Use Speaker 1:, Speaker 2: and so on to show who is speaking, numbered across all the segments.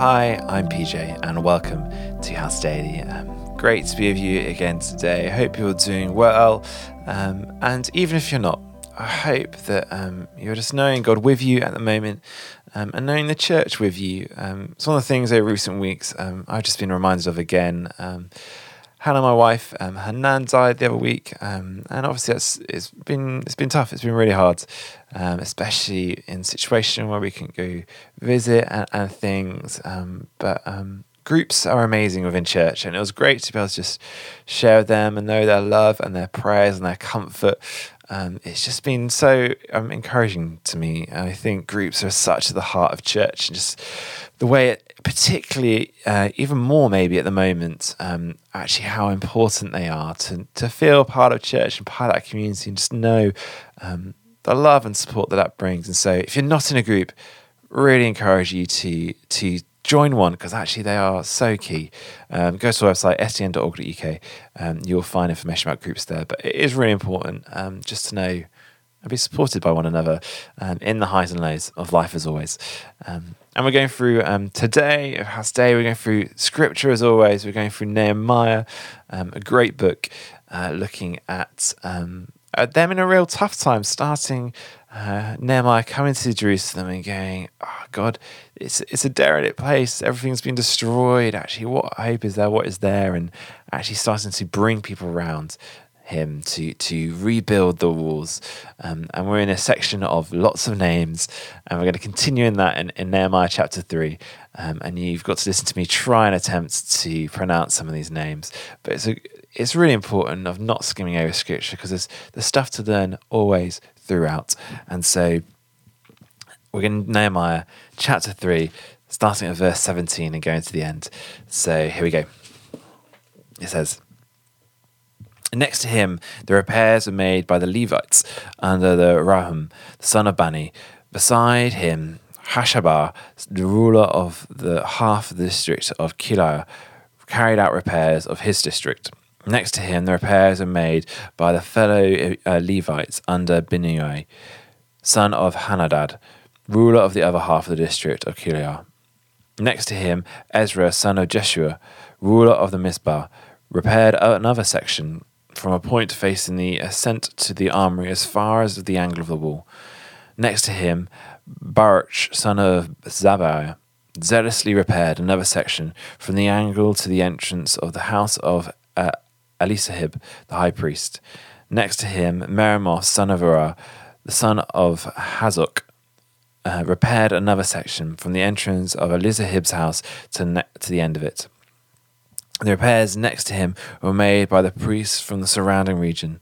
Speaker 1: Hi, I'm PJ, and welcome to House Daily. Um, great to be with you again today. Hope you're doing well, um, and even if you're not, I hope that um, you're just knowing God with you at the moment um, and knowing the church with you. Um, it's one of the things over recent weeks um, I've just been reminded of again. Hannah, my wife, um, her nan died the other week, um, and obviously it's it's been it's been tough. It's been really hard, um, especially in situation where we can go visit and, and things. Um, but um, groups are amazing within church, and it was great to be able to just share with them and know their love and their prayers and their comfort. Um, it's just been so encouraging to me. I think groups are such at the heart of church, and just the way it particularly uh, even more maybe at the moment um, actually how important they are to, to feel part of church and part of that community and just know um, the love and support that that brings. And so if you're not in a group really encourage you to to join one because actually they are so key. Um, go to our website sdn.org.uk um, you'll find information about groups there but it is really important um, just to know and be supported by one another um, in the highs and lows of life as always. Um, and we're going through um, today, House Day, we're going through scripture as always. We're going through Nehemiah, um, a great book uh, looking at, um, at them in a real tough time, starting uh, Nehemiah coming to Jerusalem and going, oh God, it's, it's a derelict place. Everything's been destroyed. Actually, what hope is there? What is there? And actually starting to bring people around him to to rebuild the walls. Um, and we're in a section of lots of names, and we're going to continue in that in, in Nehemiah chapter three. Um, and you've got to listen to me try and attempt to pronounce some of these names. But it's a, it's really important of not skimming over scripture because there's there's stuff to learn always throughout. And so we're going to Nehemiah chapter three, starting at verse seventeen and going to the end. So here we go. It says. Next to him, the repairs are made by the Levites under the Rahum, the son of Bani. Beside him, Hashabah, the ruler of the half of the district of Keilah, carried out repairs of his district. Next to him, the repairs are made by the fellow uh, Levites under Binnui, son of Henadad, ruler of the other half of the district of Keilah. Next to him, Ezra, son of Jeshua, ruler of the Mizpah, repaired another section from a point facing the ascent to the armory as far as the angle of the wall. Next to him, Baruch, son of Zabbai, zealously repaired another section from the angle to the entrance of the house of uh, Eliashib, the high priest. Next to him, Meremoth, son of Ura, the son of Hazuk, uh, repaired another section from the entrance of Eliashib's house to, ne- to the end of it. The repairs next to him were made by the priests from the surrounding region.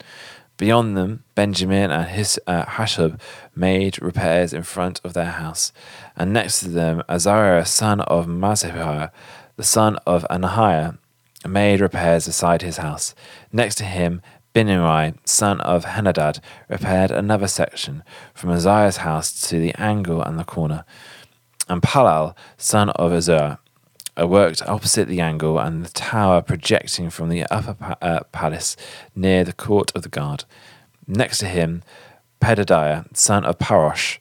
Speaker 1: Beyond them, Benjamin and his uh, Hashub made repairs in front of their house, and next to them, Azariah, son of Maaseiah, the son of Anahiah, made repairs beside his house. Next to him, Binnui, son of Henadad, repaired another section from Azariah's house to the angle and the corner. And Palal, son of Uzziah, worked opposite the angle and the tower projecting from the upper pa- uh, palace near the court of the guard. Next to him, Pedadiah, son of Parosh,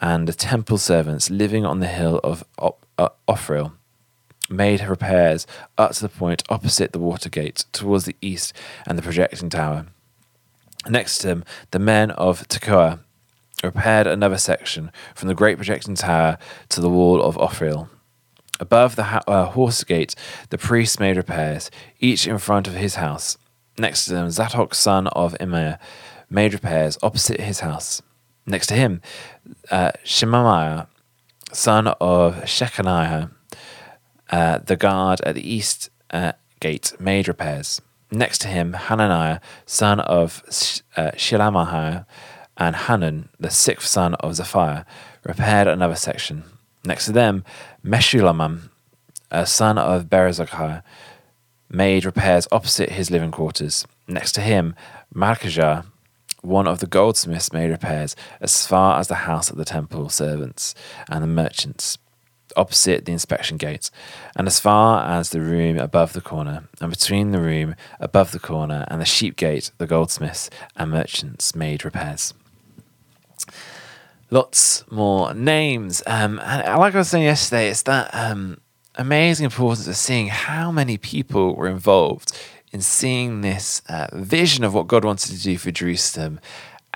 Speaker 1: and the temple servants living on the hill of Op- uh, Ophril made repairs up to the point opposite the water gate towards the east and the projecting tower. Next to him, the men of Tekoa repaired another section from the great projecting tower to the wall of Ophril Above the ha- uh, horse gate, the priests made repairs, each in front of his house. Next to them, Zadok, son of Immer, made repairs opposite his house. Next to him, uh, Shemaiah, son of Shechaniah, uh, the guard at the east uh, gate, made repairs. Next to him, Hananiah, son of Sh- uh, Shelamiah, and Hanan, the sixth son of Zephiah, repaired another section. Next to them, Meshullam, a son of Berezakiah, made repairs opposite his living quarters. Next to him, Malchijah, one of the goldsmiths, made repairs as far as the house of the temple servants and the merchants, opposite the inspection gate, and as far as the room above the corner, and between the room above the corner and the sheep gate, the goldsmiths and merchants made repairs lots more names. Um, and like I was saying yesterday, it's that um, amazing importance of seeing how many people were involved in seeing this uh, vision of what God wanted to do for Jerusalem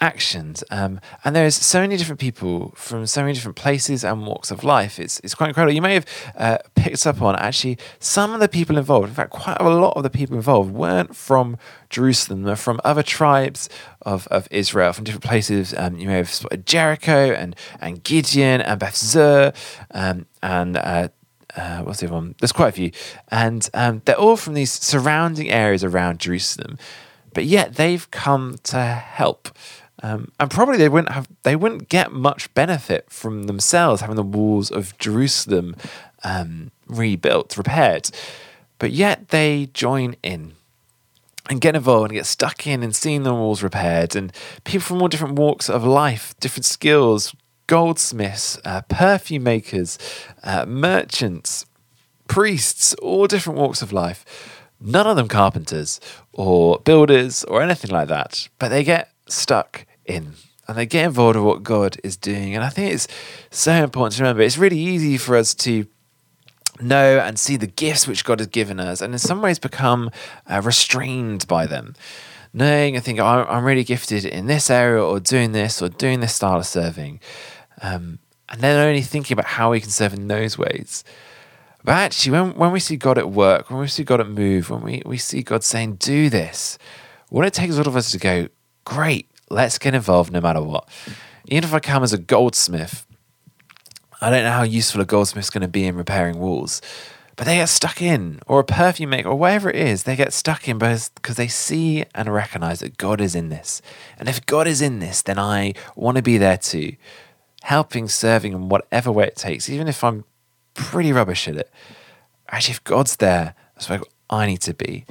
Speaker 1: actions. Um, and there's so many different people from so many different places and walks of life. It's, it's quite incredible. You may have uh, picked up on actually some of the people involved, in fact, quite a lot of the people involved weren't from Jerusalem, they're from other tribes of, of Israel, from different places. Um, you may have spotted Jericho and, and Gibeon and Beth Zur um, and uh, uh, what's the other one? There's quite a few. And um, they're all from these surrounding areas around Jerusalem. But yet they've come to help. Um, and probably they wouldn't have they wouldn't get much benefit from themselves having the walls of Jerusalem um, rebuilt, repaired, but yet they join in and get involved and get stuck in and seeing the walls repaired and people from all different walks of life, different skills, goldsmiths, uh, perfume makers, uh, merchants, priests, all different walks of life. None of them carpenters or builders or anything like that, but they get stuck in and they get involved with what God is doing. And I think it's so important to remember it's really easy for us to know and see the gifts which God has given us and in some ways become uh, restrained by them. Knowing and thinking, oh, I'm really gifted in this area or doing this or doing this style of serving. Um, and then only thinking about how we can serve in those ways. But actually, when, when we see God at work, when we see God at move, when we, we see God saying, do this, what it takes a lot of us to go, great, let's get involved no matter what. Even if I come as a goldsmith, I don't know how useful a goldsmith's going to be in repairing walls, but they get stuck in, or a perfume maker, or whatever it is, they get stuck in because they see and recognize that God is in this. And if God is in this, then I want to be there too, helping, serving in whatever way it takes, even if I'm pretty rubbish at it. Actually, if God's there, that's where I need to be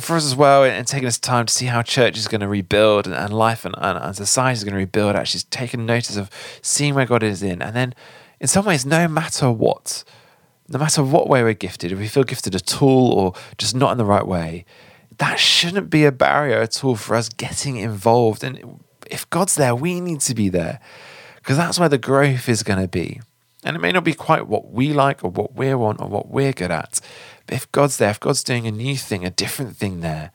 Speaker 1: for us as well, and taking us time to see how church is going to rebuild and, and life and, and, and, society is going to rebuild, actually taking notice of seeing where God is in. And then, in some ways, no matter what, no matter what way we're gifted, if we feel gifted at all or just not in the right way, that shouldn't be a barrier at all for us getting involved. And if God's there, we need to be there because that's where the growth is going to be. And it may not be quite what we like or what we want or what we're good at. If God's there, if God's doing a new thing, a different thing there,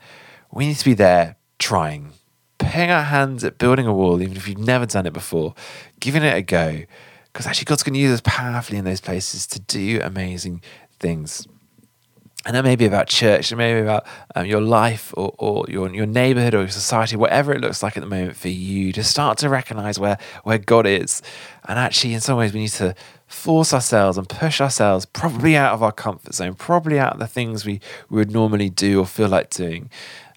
Speaker 1: we need to be there trying, putting our hands at building a wall, even if you've never done it before, giving it a go. Because actually, God's going to use us powerfully in those places to do amazing things. And that may be about church, it may be about um, your life or, or your, your neighborhood or your society, whatever it looks like at the moment for you, to start to recognize where, where God is. And actually, in some ways, we need to force ourselves and push ourselves probably out of our comfort zone, probably out of the things we, would normally do or feel like doing.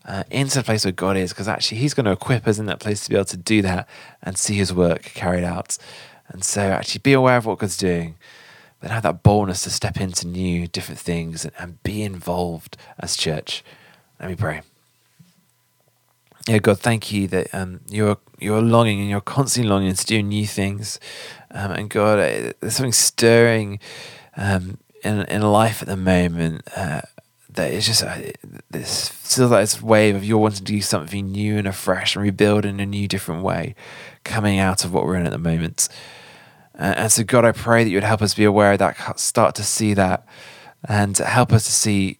Speaker 1: Uh, into the place where God is, because actually He's going to equip us in that place to be able to do that and see His work carried out. And so, actually, be aware of what God's doing, then have that boldness to step into new, different things and, and be involved as church. Let me pray. Yeah, God, thank you that um, you're you're longing and you're constantly longing to do new things, um, and God, uh, there's something stirring um, in in life at the moment uh, that is just uh, this still like this wave of you're wanting to do something new and afresh and rebuild in a new, different way, coming out of what we're in at the moment. Uh, and so, God, I pray that you would help us be aware of that, start to see that, and help us to see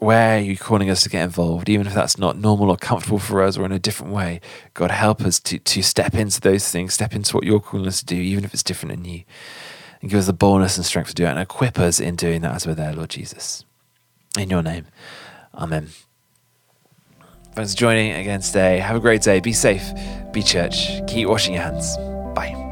Speaker 1: where you're calling us to get involved, even if that's not normal or comfortable for us or in a different way. God, help us to, to step into those things, step into what you're calling us to do, even if it's different and new. And give us the boldness and strength to do it and equip us in doing that as we're there, Lord Jesus. In your name, Amen. Thanks for joining again today. Have a great day. Be safe. Be church. Keep washing your hands. Bye.